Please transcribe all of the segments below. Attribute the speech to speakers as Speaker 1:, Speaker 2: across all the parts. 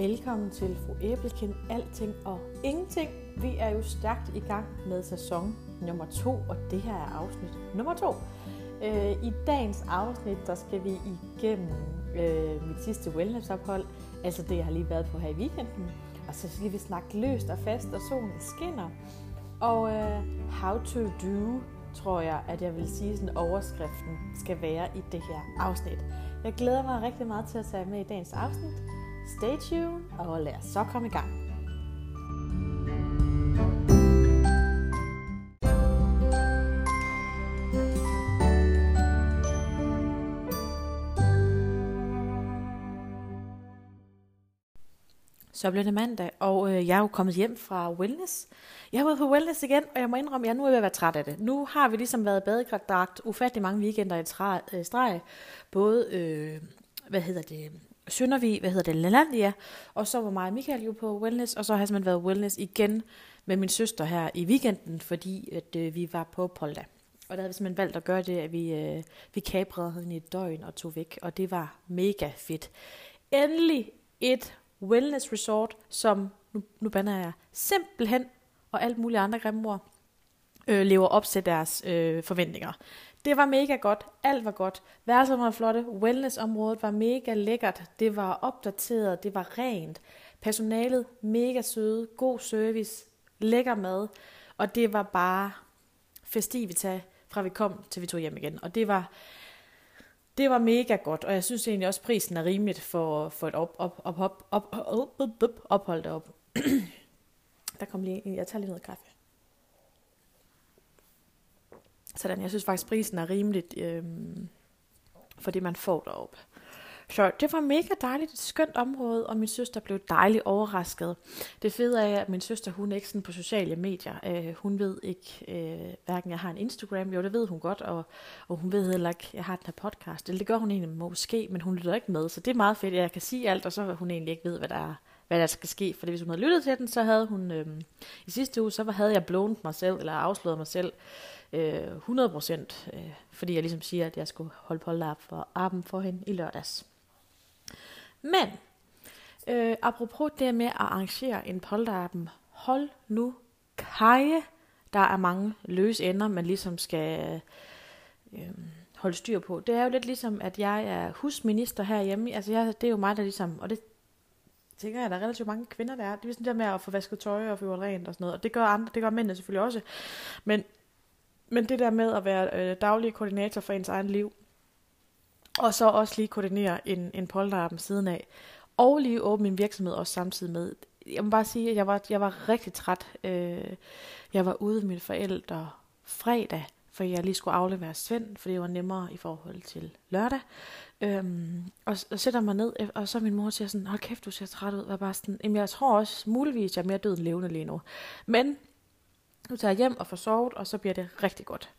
Speaker 1: Velkommen til Fru Æblekind, Alting og Ingenting. Vi er jo stærkt i gang med sæson nummer to, og det her er afsnit nummer to. Øh, I dagens afsnit, der skal vi igennem øh, mit sidste wellnessophold, altså det, jeg har lige været på her i weekenden. Og så skal vi snakke løst og fast, og solen skinner. Og øh, how to do, tror jeg, at jeg vil sige, sådan overskriften skal være i det her afsnit. Jeg glæder mig rigtig meget til at tage med i dagens afsnit. Stay tuned, og lad os så komme i gang. Så blev det mandag, og øh, jeg er jo kommet hjem fra wellness. Jeg har været på wellness igen, og jeg må indrømme, at jeg nu er ved at være træt af det. Nu har vi ligesom været badedragt ufattelig mange weekender i træ, øh, streg. Både, øh, hvad hedder det, Søndervi, hvad hedder det, Lalandia, og så var mig og Michael jo på wellness, og så har jeg simpelthen været wellness igen med min søster her i weekenden, fordi at, øh, vi var på Polda. Og der havde vi simpelthen valgt at gøre det, at vi, øh, vi kabrede hende i et døgn og tog væk, og det var mega fedt. Endelig et wellness resort, som, nu, nu banner jeg, simpelthen, og alt muligt andre grimme ord, øh, lever op til deres øh, forventninger. Det var mega godt. Alt var godt. Værelserne var flotte. Wellnessområdet var mega lækkert. Det var opdateret. Det var rent. Personalet mega søde. God service. Lækker mad. Og det var bare festivita fra vi kom til vi tog hjem igen. Og det var, det var mega godt, og jeg synes egentlig også, prisen er rimeligt for, for et op, op, op, op, op, op, op, op, ophold derop. Der kom lige jeg tager lige noget kaffe. Sådan, jeg synes faktisk, prisen er rimeligt øh, for det, man får derop. Så det var mega dejligt, et skønt område, og min søster blev dejligt overrasket. Det fede er, at min søster, hun er ikke sådan på sociale medier. Øh, hun ved ikke, øh, hverken jeg har en Instagram, jo det ved hun godt, og, og hun ved heller ikke, jeg har den her podcast. Eller det gør hun egentlig måske, men hun lytter ikke med, så det er meget fedt, at jeg kan sige alt, og så hun egentlig ikke ved, hvad der er hvad der skal ske. For hvis hun havde lyttet til den, så havde hun øh, i sidste uge, så havde jeg blånet mig selv, eller afslået mig selv øh, 100 procent, øh, fordi jeg ligesom siger, at jeg skulle holde på for arben for hende i lørdags. Men, øh, apropos det med at arrangere en polterappen, hold nu kaje. Der er mange løse ender, man ligesom skal øh, holde styr på. Det er jo lidt ligesom, at jeg er husminister herhjemme. Altså, jeg, det er jo mig, der ligesom, og det tænker jeg, der er relativt mange kvinder, der er. Det er sådan der med at få vasket tøj og få gjort rent og sådan noget. Og det gør, andre, det gør mændene selvfølgelig også. Men, men det der med at være øh, daglig koordinator for ens egen liv, og så også lige koordinere en, en polterappen siden af. Og lige åbne min virksomhed også samtidig med. Jeg må bare sige, at jeg var, jeg var rigtig træt. Øh, jeg var ude med mine forældre fredag, for jeg lige skulle aflevere Svend, for det var nemmere i forhold til lørdag. Øhm, og, og sætter mig ned, og så min mor siger sådan, hold kæft, du ser træt ud. Jeg bare sådan, jamen jeg tror også, muligvis, jeg er mere død end levende lige nu. Men nu tager jeg hjem og får sovet, og så bliver det rigtig godt.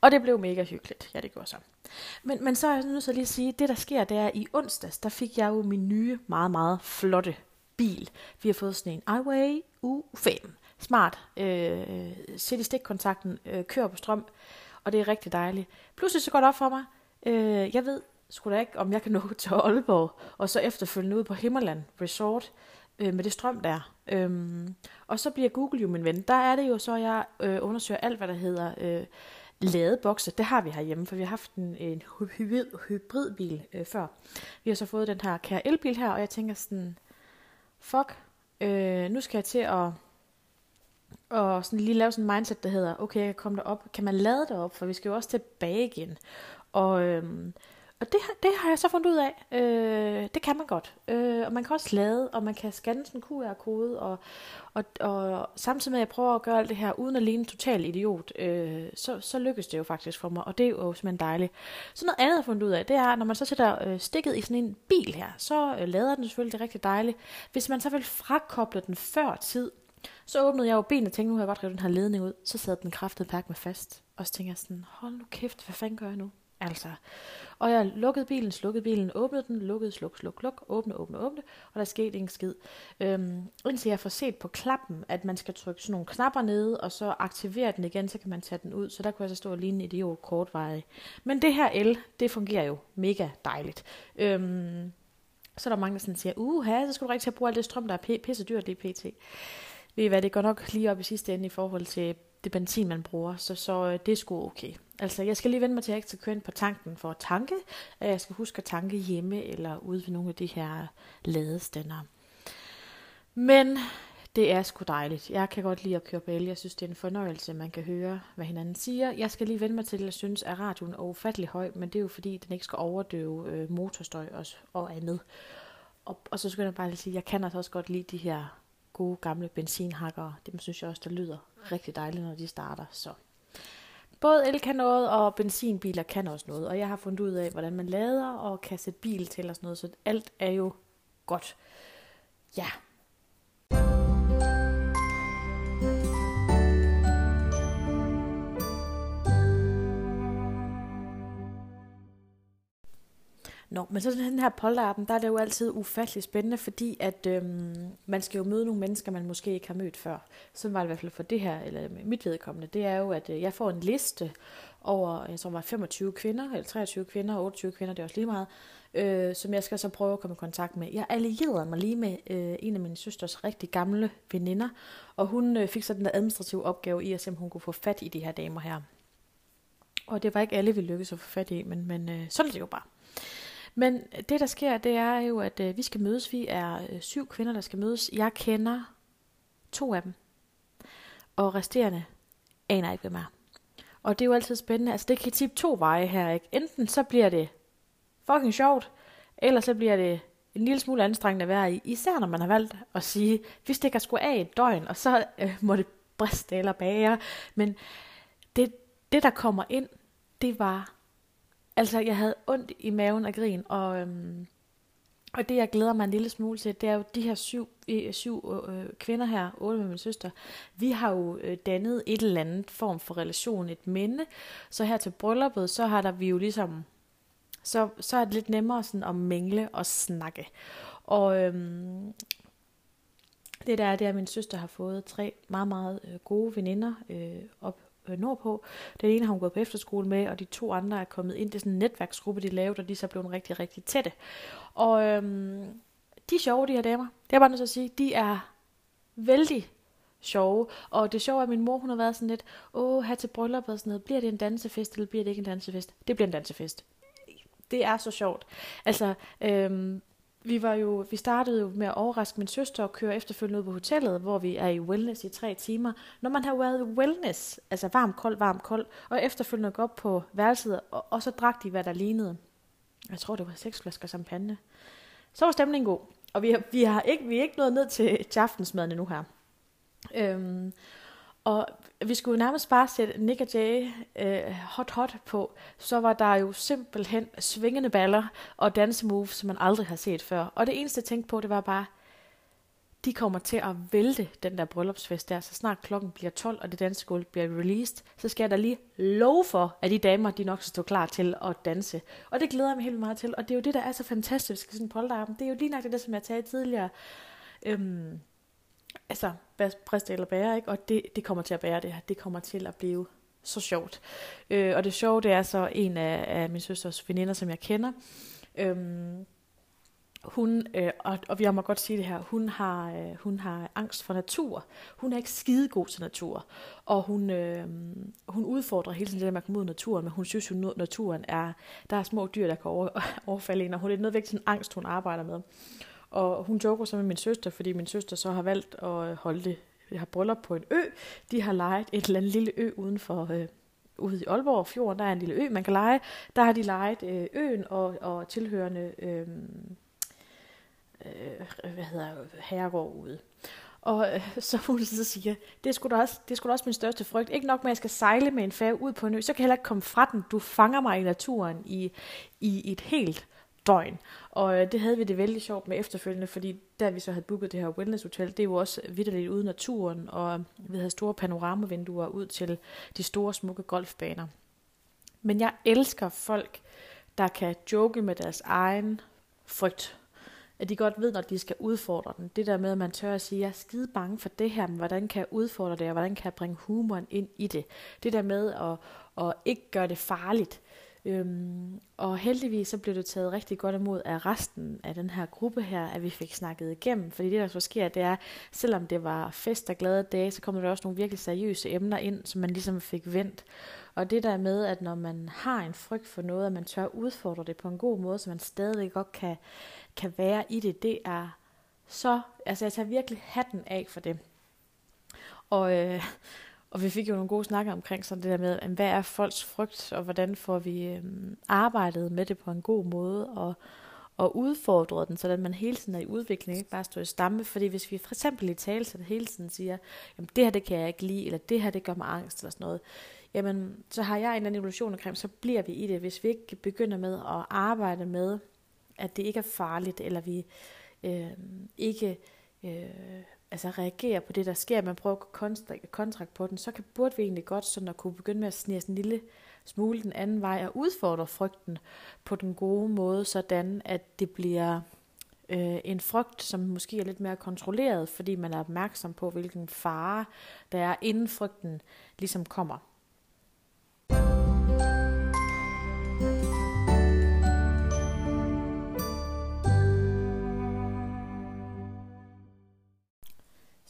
Speaker 1: Og det blev mega hyggeligt. Ja, det gjorde så. Men, men så er jeg nødt til lige at sige, at det der sker, det er, at i onsdags, der fik jeg jo min nye, meget, meget flotte bil. Vi har fået sådan en iWay U5. Smart. Øh, sæt i stikkontakten, øh, kører på strøm, og det er rigtig dejligt. Pludselig så går det op for mig, øh, jeg ved sgu da ikke, om jeg kan nå til Aalborg, og så efterfølgende ud på Himmerland Resort, øh, med det strøm der. Øhm, og så bliver Google jo min ven. Der er det jo så, jeg øh, undersøger alt, hvad der hedder øh, ladebokse. Det har vi herhjemme, for vi har haft en, en hybrid, hybridbil øh, før. Vi har så fået den her kære elbil her, og jeg tænker sådan, fuck, øh, nu skal jeg til at og sådan lige lave sådan en mindset, der hedder, okay, jeg kan komme derop. Kan man lade derop? For vi skal jo også tilbage igen. Og øhm, og det, det har jeg så fundet ud af. Øh, det kan man godt. Øh, og man kan også lade, og man kan scanne sådan en QR-kode, og, og, og samtidig med at jeg prøver at gøre alt det her, uden at ligne en total idiot, øh, så, så lykkes det jo faktisk for mig, og det er jo simpelthen dejligt. Så noget andet, jeg har fundet ud af, det er, når man så sætter øh, stikket i sådan en bil her, så øh, lader den selvfølgelig det rigtig dejligt. Hvis man så vil frakoble den før tid, så åbnede jeg jo benet og tænkte, nu har jeg godt revet den her ledning ud. Så sad den kraftet pakke med fast. Og så tænkte jeg sådan, hold nu kæft, hvad fanden gør jeg nu? Altså. Og jeg lukkede bilen, slukkede bilen, åbnede den, lukkede, sluk, sluk, luk, åbne, åbne, åbne, og der skete ingen skid. Øhm, indtil jeg får set på klappen, at man skal trykke sådan nogle knapper nede, og så aktivere den igen, så kan man tage den ud. Så der kunne jeg så stå og ligne en idiot kortveje. Men det her el, det fungerer jo mega dejligt. Øhm, Så er der mange, der sådan siger, uha, så skal du rigtig til at bruge alt det strøm, der er pisse dyrt lige pt. Ved I hvad, det går nok lige op i sidste ende i forhold til det benzin, man bruger, så, så øh, det er sgu okay. Altså, jeg skal lige vende mig til, at jeg ikke skal køre ind på tanken for at tanke, at jeg skal huske at tanke hjemme eller ude ved nogle af de her ladestander. Men det er sgu dejligt. Jeg kan godt lide at køre på el. Jeg synes, det er en fornøjelse, man kan høre, hvad hinanden siger. Jeg skal lige vende mig til, at jeg synes, at radioen er ufattelig høj, men det er jo fordi, den ikke skal overdøve øh, motorstøj og, og andet. Og, og så skal jeg bare lige sige, at jeg kan altså også godt lide de her gode gamle benzinhakker. Dem synes jeg også, der lyder rigtig dejligt, når de starter. Så både el kan noget, og benzinbiler kan også noget. Og jeg har fundet ud af, hvordan man lader og kan sætte bil til og sådan noget. Så alt er jo godt. Ja, Nå, men så den her polterappen, der er det jo altid ufattelig spændende, fordi at øhm, man skal jo møde nogle mennesker, man måske ikke har mødt før. Så var det i hvert fald for det her, eller mit vedkommende, det er jo, at øh, jeg får en liste over, øh, jeg tror var 25 kvinder, eller 23 kvinder, 28 kvinder, det er også lige meget, øh, som jeg skal så prøve at komme i kontakt med. Jeg allierede mig lige med øh, en af mine søsters rigtig gamle veninder, og hun øh, fik så den der administrative opgave i at se, om hun kunne få fat i de her damer her. Og det var ikke alle, vi lykkedes at få fat i, men, men øh, sådan er det jo bare. Men øh, det, der sker, det er jo, at øh, vi skal mødes. Vi er øh, syv kvinder, der skal mødes. Jeg kender to af dem. Og resterende aner ikke, hvem er. Og det er jo altid spændende. Altså, det kan tip to veje her, ikke? Enten så bliver det fucking sjovt, eller så bliver det en lille smule anstrengende at være i. Især når man har valgt at sige, vi stikker sgu af et døgn, og så øh, må det briste eller bære. Men det, det, der kommer ind, det var Altså, jeg havde ondt i maven af grin, og, øhm, og det, jeg glæder mig en lille smule til, det er jo de her syv, øh, syv øh, kvinder her, otte med min søster, vi har jo øh, dannet et eller andet form for relation, et minde. Så her til brylluppet, så har der vi jo ligesom, så, så er det lidt nemmere sådan at mingle og snakke. Og øhm, det der er, det er, at min søster har fået tre meget, meget øh, gode veninder øh, op øh, nordpå. Den ene har hun gået på efterskole med, og de to andre er kommet ind. Det er sådan en netværksgruppe, de lavede, og de er så blevet rigtig, rigtig tætte. Og øhm, de er sjove, de her damer. Det er bare nødt til at sige. De er vældig sjove. Og det sjove er, at min mor hun har været sådan lidt, åh, her til bryllup og sådan noget. Bliver det en dansefest, eller bliver det ikke en dansefest? Det bliver en dansefest. Det er så sjovt. Altså, øhm, vi var jo, vi startede jo med at overraske min søster og køre efterfølgende ud på hotellet, hvor vi er i wellness i tre timer. Når man har været i wellness, altså varm, kold, varm, kold, og efterfølgende gå op på værelset, og, og så drak de, hvad der lignede. Jeg tror, det var seks flasker champagne. Så var stemningen god. Og vi har, vi har ikke, vi er ikke nået ned til, til aftensmaden endnu her. Øhm, og vi skulle jo nærmest bare sætte Nick og Jay øh, hot hot på, så var der jo simpelthen svingende baller og dansemoves, som man aldrig har set før. Og det eneste jeg tænkte på, det var bare, de kommer til at vælte den der bryllupsfest der, så snart klokken bliver 12, og det dansegulv bliver released, så skal jeg da lige love for, at de damer, de nok skal stå klar til at danse. Og det glæder jeg mig helt meget til, og det er jo det, der er så fantastisk i sådan en polterarben. Det er jo lige nok det, som jeg talte tidligere. Øhm, altså, briste eller bære, ikke? og det, det kommer til at bære det her. Det kommer til at blive så sjovt. Øh, og det sjove, det er så en af, af min søsters veninder, som jeg kender. Øhm, hun, øh, og, og jeg må godt sige det her, hun har, øh, hun har angst for natur. Hun er ikke skide god til natur. Og hun, øh, hun udfordrer hele tiden det der med at komme ud i naturen, men hun synes jo, at naturen er, der er små dyr, der kan over, overfalde en, og hun er nødvendigvis en angst, hun arbejder med. Og hun joker så med min søster, fordi min søster så har valgt at øh, holde det, jeg har bryllup på en ø. De har lejet et eller andet lille ø uden for, øh, ude i Aalborg Fjord. der er en lille ø, man kan lege. Der har de lejet øh, øen og, og tilhørende øh, øh, hvad hedder, herregård ude. Og øh, så hun så siger, det skulle da også, det skulle da også min største frygt. Ikke nok med, at jeg skal sejle med en færge ud på en ø, så kan jeg heller ikke komme fra den. Du fanger mig i naturen i, i et helt døgn. Og øh, det havde vi det vældig sjovt med efterfølgende, fordi da vi så havde booket det her wellness hotel, det er jo også vidderligt ude i naturen, og øh, vi havde store panoramavinduer ud til de store smukke golfbaner. Men jeg elsker folk, der kan joke med deres egen frygt. At de godt ved, når de skal udfordre den. Det der med, at man tør at sige, jeg er skide bange for det her, men hvordan kan jeg udfordre det, og hvordan kan jeg bringe humoren ind i det. Det der med at, at ikke gøre det farligt Øhm, og heldigvis så blev det taget rigtig godt imod af resten af den her gruppe her, at vi fik snakket igennem. Fordi det der så sker, det er, selvom det var fest og glade dage, så kommer der også nogle virkelig seriøse emner ind, som man ligesom fik vendt. Og det der med, at når man har en frygt for noget, at man tør udfordre det på en god måde, så man stadig godt kan, kan være i det, det er så, altså jeg tager virkelig hatten af for det. Og, øh, og vi fik jo nogle gode snakker omkring sådan det der med, hvad er folks frygt, og hvordan får vi øhm, arbejdet med det på en god måde, og, og udfordret den, så man hele tiden er i udvikling, ikke bare står i stamme. Fordi hvis vi for eksempel i tale så hele tiden siger, jamen det her det kan jeg ikke lide, eller det her det gør mig angst, eller sådan noget, jamen så har jeg en eller anden evolution omkring, så bliver vi i det. Hvis vi ikke begynder med at arbejde med, at det ikke er farligt, eller vi øh, ikke øh, altså reagerer på det, der sker, man prøver at kontrakt på den, så kan, burde vi egentlig godt sådan at kunne begynde med at snige en lille smule den anden vej og udfordre frygten på den gode måde, sådan at det bliver øh, en frygt, som måske er lidt mere kontrolleret, fordi man er opmærksom på, hvilken fare der er, inden frygten ligesom kommer.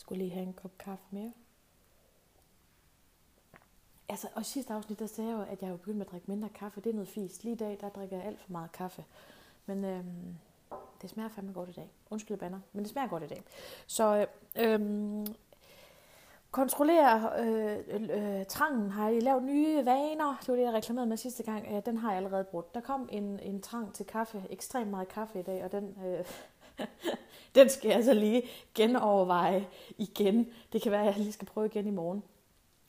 Speaker 1: Skulle lige have en kop kaffe mere. Altså, og sidste afsnit, der sagde jeg jo, at jeg har begyndt med at drikke mindre kaffe. Det er noget fisk. Lige i dag, der drikker jeg alt for meget kaffe. Men øhm, det smager fandme godt i dag. Undskyld, banner, men det smager godt i dag. Så øhm, kontrollere øh, øh, trangen. Har I lavet nye vaner? Det var det, jeg reklamerede med sidste gang. Øh, den har jeg allerede brugt. Der kom en, en trang til kaffe. Ekstremt meget kaffe i dag, og den... Øh, den skal jeg altså lige genoverveje igen. Det kan være, at jeg lige skal prøve igen i morgen.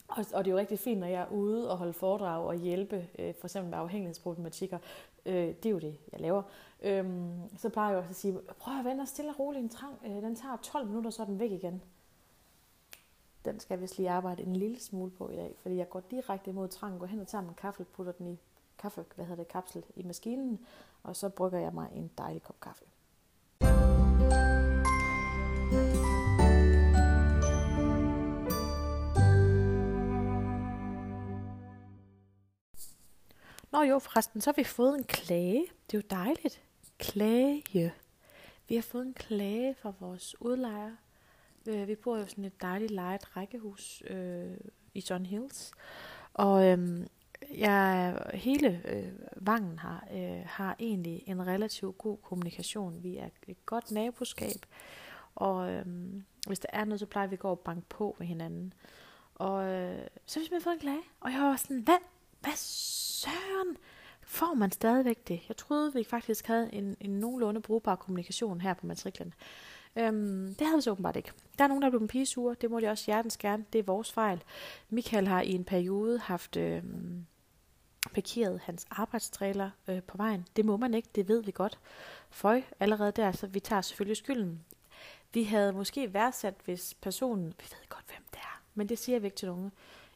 Speaker 1: Og, og det er jo rigtig fint, når jeg er ude og holde foredrag og hjælpe, øh, for eksempel med afhængighedsproblematikker. Øh, det er jo det, jeg laver. Øhm, så plejer jeg også at sige, prøv at vende stille og roligt en trang. Øh, den tager 12 minutter, så er den væk igen. Den skal jeg vist lige arbejde en lille smule på i dag, fordi jeg går direkte imod trangen, går hen og tager min kaffe, putter den i kaffe, hvad hedder det, kapsel i maskinen, og så brygger jeg mig en dejlig kop kaffe. Nå jo, forresten, så har vi fået en klage. Det er jo dejligt. Klage. Vi har fået en klage fra vores udlejer. Øh, vi bor jo sådan et dejligt lejet rækkehus øh, i John Hills. Og øh, jeg, hele øh, Vangen har, øh, har egentlig en relativt god kommunikation. Vi er et godt naboskab, og øh, hvis der er noget, så plejer vi at gå og banke på med hinanden. Og øh, så har vi simpelthen fået en klage, og jeg var sådan, hvad, hvad søren får man stadigvæk det? Jeg troede, vi faktisk havde en, en nogenlunde brugbar kommunikation her på matriklen. Øhm, det havde vi så åbenbart ikke. Der er nogen, der er blevet pigesure. Det må de også hjertens gerne. Det er vores fejl. Michael har i en periode haft øhm, parkeret hans arbejdstræler øh, på vejen. Det må man ikke, det ved vi godt. Føj, allerede der, så vi tager selvfølgelig skylden. Vi havde måske værdsat, hvis personen, vi ved godt, hvem det er, men det siger vi ikke til nogen.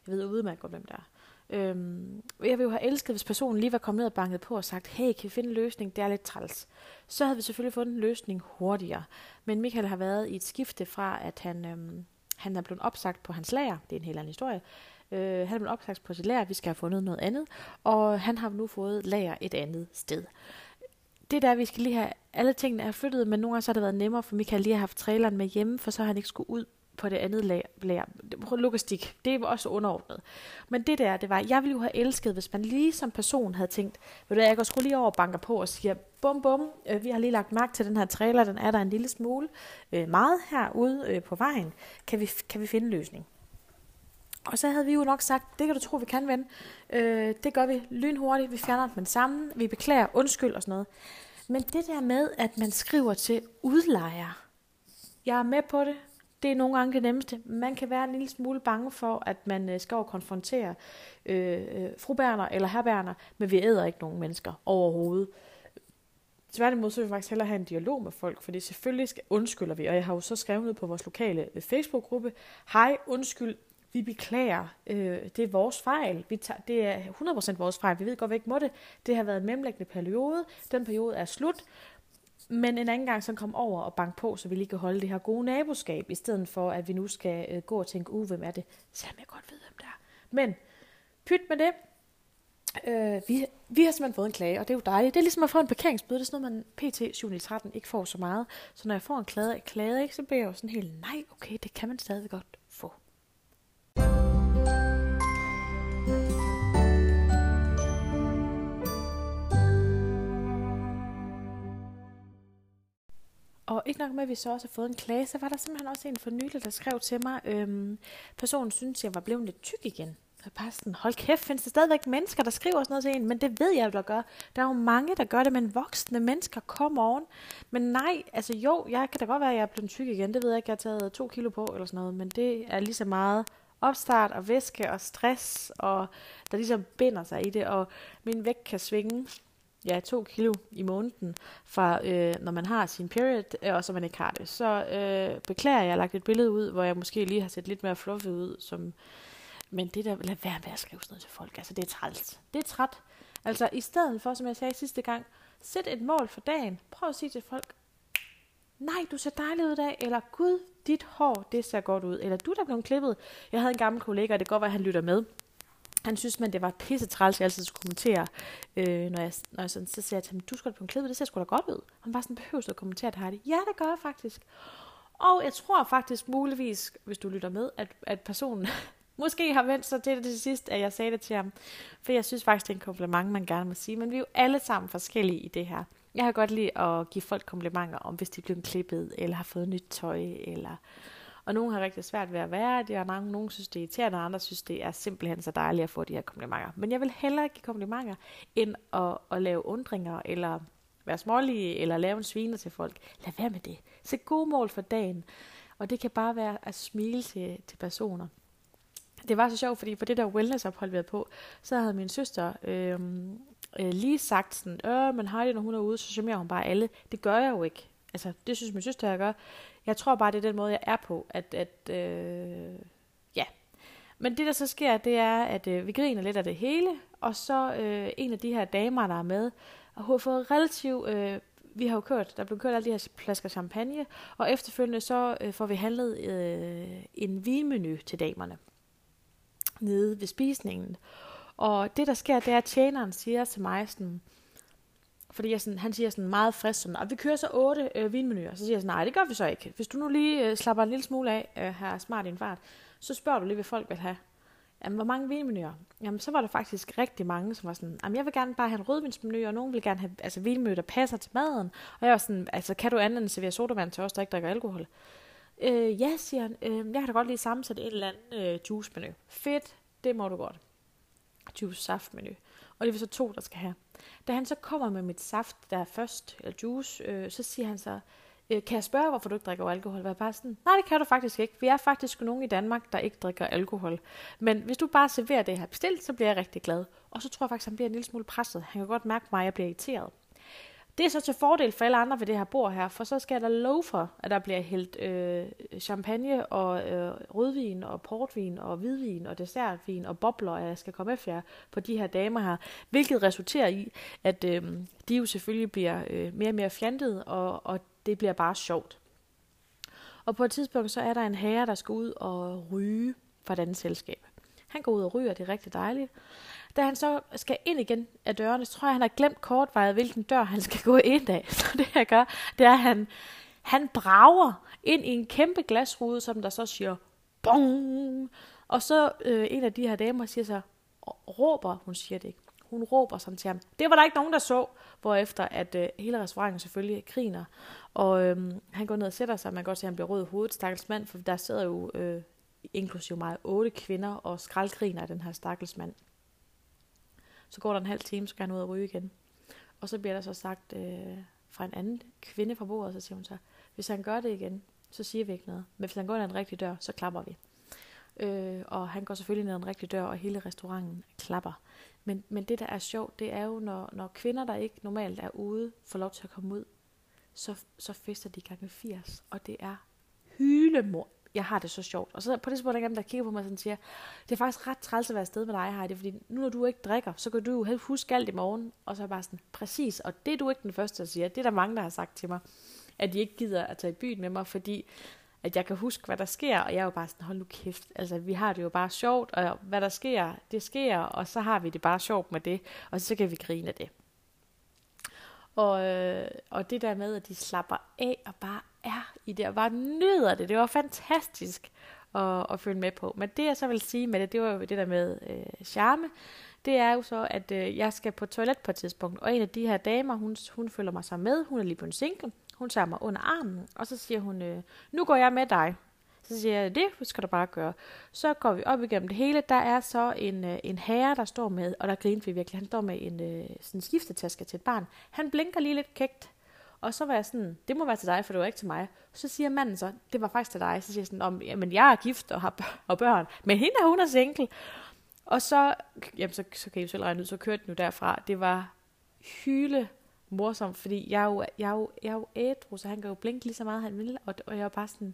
Speaker 1: Jeg ved udmærket godt, hvem det er. Øhm, jeg ville jo have elsket, hvis personen lige var kommet ned og banket på og sagt, hey, kan vi finde en løsning? Det er lidt træls. Så havde vi selvfølgelig fundet en løsning hurtigere. Men Michael har været i et skifte fra, at han, øhm, han er blevet opsagt på hans lager. Det er en helt anden historie. Øh, han er blevet opsagt på sit lager, vi skal have fundet noget andet. Og han har nu fået lager et andet sted. Det der, vi skal lige have, alle tingene er flyttet, men nogle gange så har det været nemmere for Michael lige at have haft traileren med hjemme, for så har han ikke skulle ud på det andet lag, lag. Logistik, det var også underordnet. Men det der, det var, jeg ville jo have elsket, hvis man lige som person havde tænkt, ved du jeg går sgu lige over og banker på og siger, bum bum, øh, vi har lige lagt mærke til den her trailer, den er der en lille smule øh, meget herude øh, på vejen. Kan vi, kan vi finde en løsning? Og så havde vi jo nok sagt, det kan du tro, vi kan vende. Øh, det gør vi lynhurtigt, vi fjerner den sammen, vi beklager, undskyld og sådan noget. Men det der med, at man skriver til udlejer, jeg er med på det, det er nogle gange det nemmeste. Man kan være en lille smule bange for, at man øh, skal over konfrontere øh, øh, fru Berner eller herr Berner, men vi æder ikke nogen mennesker overhovedet. Tværtimod så vil vi faktisk hellere have en dialog med folk, fordi selvfølgelig skal, undskylder vi, og jeg har jo så skrevet ud på vores lokale øh, Facebook-gruppe, hej, undskyld, vi beklager, øh, det er vores fejl, vi tager, det er 100% vores fejl, vi ved godt, vi ikke må det, det har været en mellemlæggende periode, den periode er slut, men en anden gang så kom over og bank på, så vi lige kan holde det her gode naboskab, i stedet for, at vi nu skal øh, gå og tænke, uh, hvem er det? Selvom jeg godt ved, hvem det er. Men pyt med det. Øh, vi, vi har simpelthen fået en klage, og det er jo dejligt. Det er ligesom at få en parkeringsbøde. Det er sådan noget, man pt. 7 13 ikke får så meget. Så når jeg får en klage, klage ikke, så bliver jeg jo sådan helt, nej, okay, det kan man stadig godt få. Og ikke nok med, at vi så også har fået en klage, så var der simpelthen også en for nylig, der skrev til mig, øhm, personen synes, jeg var blevet lidt tyk igen. Så bare sådan, hold kæft, findes der stadigvæk mennesker, der skriver sådan noget til en? Men det ved jeg, der gør. Der er jo mange, der gør det, men voksne mennesker kommer oven. Men nej, altså jo, jeg kan da godt være, at jeg er blevet tyk igen. Det ved jeg ikke, jeg har taget to kilo på eller sådan noget. Men det er lige så meget opstart og væske og stress, og der ligesom binder sig i det. Og min vægt kan svinge ja, to kilo i måneden, fra øh, når man har sin period, øh, og så man ikke har det. Så øh, beklager, jeg har lagt et billede ud, hvor jeg måske lige har set lidt mere fluffy ud, som men det der, lad være med at skrive sådan noget til folk, altså det er træls. Det er træt. Altså i stedet for, som jeg sagde sidste gang, sæt et mål for dagen. Prøv at sige til folk, nej, du ser dejlig ud i dag, eller gud, dit hår, det ser godt ud, eller du der blev klippet. Jeg havde en gammel kollega, og det går godt at han lytter med. Han synes, man det var pisse træls, jeg altid skulle kommentere, øh, når jeg, når jeg sådan, så sagde jeg til ham, du skal da en klæde, det ser sgu da godt ud. Han var sådan, behøver du at kommentere det, Heidi? Ja, det gør jeg faktisk. Og jeg tror faktisk muligvis, hvis du lytter med, at, at personen måske har vendt sig til det til sidst, at jeg sagde det til ham. For jeg synes faktisk, det er en kompliment, man gerne må sige. Men vi er jo alle sammen forskellige i det her. Jeg har godt lide at give folk komplimenter om, hvis de er blevet klippet, eller har fået nyt tøj, eller... Og nogen har rigtig svært ved at være det, og nogen, nogen synes, det er irriterende, og andre synes, det er simpelthen så dejligt at få de her komplimenter. Men jeg vil hellere give komplimenter, end at, at lave undringer, eller være smålige, eller lave en sviner til folk. Lad være med det. Sæt gode mål for dagen. Og det kan bare være at smile til, til personer det var så sjovt, fordi på det der wellnessophold, vi havde på, så havde min søster øh, øh, lige sagt sådan, øh, men Heidi, når hun er ude, så charmerer hun bare alle. Det gør jeg jo ikke. Altså, det synes min søster, jeg gør. Jeg tror bare, det er den måde, jeg er på, at, at øh, ja. Men det, der så sker, det er, at øh, vi griner lidt af det hele, og så øh, en af de her damer, der er med, og hun har fået relativt øh, vi har jo kørt, der blev kørt alle de her flasker champagne, og efterfølgende så øh, får vi handlet øh, en vinmenu til damerne nede ved spisningen. Og det, der sker, det er, at tjeneren siger til mig sådan, fordi jeg sådan, han siger sådan meget frisk, sådan, at vi kører så otte øh, vinmenuer. Så siger jeg sådan, nej, det gør vi så ikke. Hvis du nu lige øh, slapper en lille smule af, øh, her smart i en fart, så spørger du lige, hvad folk vil have. Jamen, hvor mange vinmenuer? Jamen, så var der faktisk rigtig mange, som var sådan, jamen, jeg vil gerne bare have en rødvinsmenu, og nogen vil gerne have altså, vinmenu, der passer til maden. Og jeg var sådan, altså, kan du andet end servere sodavand til os, der ikke drikker alkohol? Øh, ja, siger han. Øh, jeg kan da godt lige sammensætte en eller anden øh, juice-menu. Fedt, det må du godt. Juice saft-menu. Og det er så to, der skal have. Da han så kommer med mit saft, der er først, eller juice, øh, så siger han så, øh, kan jeg spørge, hvorfor du ikke drikker alkohol? Var jeg bare sådan, nej, det kan du faktisk ikke. Vi er faktisk nogen i Danmark, der ikke drikker alkohol. Men hvis du bare serverer det her bestilt, så bliver jeg rigtig glad. Og så tror jeg faktisk, han bliver en lille smule presset. Han kan godt mærke mig, at jeg bliver irriteret. Det er så til fordel for alle andre ved det her bord her, for så skal der love for, at der bliver hældt øh, champagne og øh, rødvin og portvin og hvidvin og dessertvin og bobler, og jeg skal komme efter jer på de her damer her, hvilket resulterer i, at øh, de jo selvfølgelig bliver øh, mere og mere fjantet, og, og det bliver bare sjovt. Og på et tidspunkt, så er der en herre, der skal ud og ryge for et andet selskab. Han går ud og ryger, det er rigtig dejligt. Da han så skal ind igen af dørene, så tror jeg, han har glemt kortvejet, hvilken dør han skal gå ind af. Så det jeg gør, det er, at han, han brager ind i en kæmpe glasrude, som der så siger, bong! Og så øh, en af de her damer siger så, råber, hun siger det ikke, hun råber sådan til ham. Det var der ikke nogen, der så, hvorefter at øh, hele restauranten selvfølgelig griner. Og øh, han går ned og sætter sig, og man kan godt se, at han bliver rød i hovedet, stakkels mand, for der sidder jo øh, inklusive mig otte kvinder og skraldgriner af den her stakkels mand. Så går der en halv time, så går han ud og ryge igen. Og så bliver der så sagt øh, fra en anden kvinde fra bordet, så siger hun så, hvis han gør det igen, så siger vi ikke noget. Men hvis han går ind ad en rigtig dør, så klapper vi. Øh, og han går selvfølgelig ned ad en rigtig dør, og hele restauranten klapper. Men, men det, der er sjovt, det er jo, når, når kvinder, der ikke normalt er ude, får lov til at komme ud, så, så fester de gange 80. Og det er hylemor jeg har det så sjovt. Og så på det spørgsmål, der der kigger på mig og siger, det er faktisk ret træls at være afsted med dig, Heidi, fordi nu når du ikke drikker, så kan du jo helt huske alt i morgen. Og så er bare sådan, præcis, og det er du ikke den første, der siger. Det er der mange, der har sagt til mig, at de ikke gider at tage i byen med mig, fordi at jeg kan huske, hvad der sker, og jeg er jo bare sådan, hold nu kæft, altså vi har det jo bare sjovt, og hvad der sker, det sker, og så har vi det bare sjovt med det, og så kan vi grine af det. Og, øh, og det der med, at de slapper af og bare er i det, og bare nyder det, det var fantastisk at, at følge med på. Men det jeg så vil sige med det, det var jo det der med øh, charme, det er jo så, at øh, jeg skal på toilet på et tidspunkt, og en af de her damer, hun, hun følger mig så med, hun er lige på en single, hun tager mig under armen, og så siger hun, øh, nu går jeg med dig. Så siger jeg, det skal du bare gøre. Så går vi op igennem det hele. Der er så en, øh, en herre, der står med, og der griner vi virkelig, han står med en øh, sådan skiftetaske til et barn. Han blinker lige lidt kægt, og så var jeg sådan, det må være til dig, for det var ikke til mig. Så siger manden så, det var faktisk til dig. Så siger jeg sådan, om, jamen jeg er gift og har og børn, men hende er hun er single. Og så, jamen så, så kan I selv regne ud, så kørte den jo derfra. Det var hyle morsomt, fordi jeg er jo, jeg er jo, jeg er jo ædru, så han kan jo blinke lige så meget, han vil. Og, og jeg var bare sådan,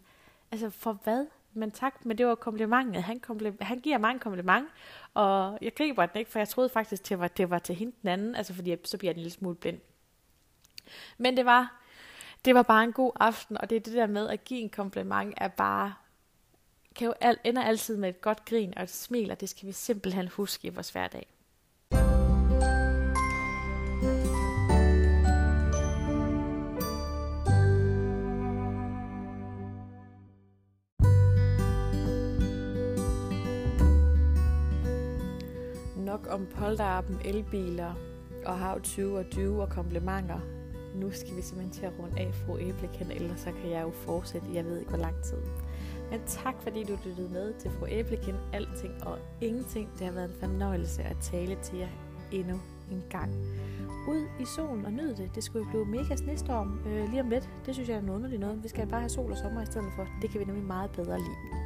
Speaker 1: altså for hvad? Men tak, men det var komplimentet. Han, komplim- han giver mig en kompliment, og jeg griber den ikke, for jeg troede faktisk, det var, det var til hende den anden, altså fordi jeg, så bliver jeg en lille smule blind. Men det var, det var bare en god aften, og det er det der med at give en kompliment, er bare, kan jo al, ender altid med et godt grin og et smil, og det skal vi simpelthen huske i vores hverdag. Nok om polterappen, elbiler og hav 20 og 20 og komplimenter nu skal vi simpelthen til at runde af, fru Æblekind, ellers så kan jeg jo fortsætte, jeg ved ikke hvor lang tid. Men tak fordi du lyttede med til fru Æblekind, alting og ingenting. Det har været en fornøjelse at tale til jer endnu en gang. Ud i solen og nyd det. Det skulle jo blive mega snestorm øh, lige om lidt. Det synes jeg er noget underligt noget. Vi skal bare have sol og sommer i stedet for. Det kan vi nemlig meget bedre lide.